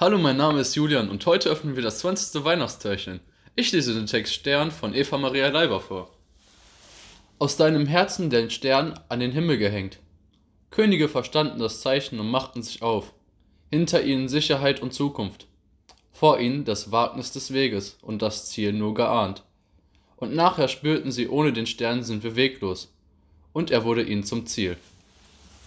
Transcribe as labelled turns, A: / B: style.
A: Hallo, mein Name ist Julian und heute öffnen wir das 20. Weihnachtstörchen. Ich lese den Text Stern von Eva Maria Leiber vor. Aus deinem Herzen den Stern an den Himmel gehängt. Könige verstanden das Zeichen und machten sich auf. Hinter ihnen Sicherheit und Zukunft. Vor ihnen das Wagnis des Weges und das Ziel nur geahnt. Und nachher spürten sie, ohne den Stern sind wir weglos. Und er wurde ihnen zum Ziel.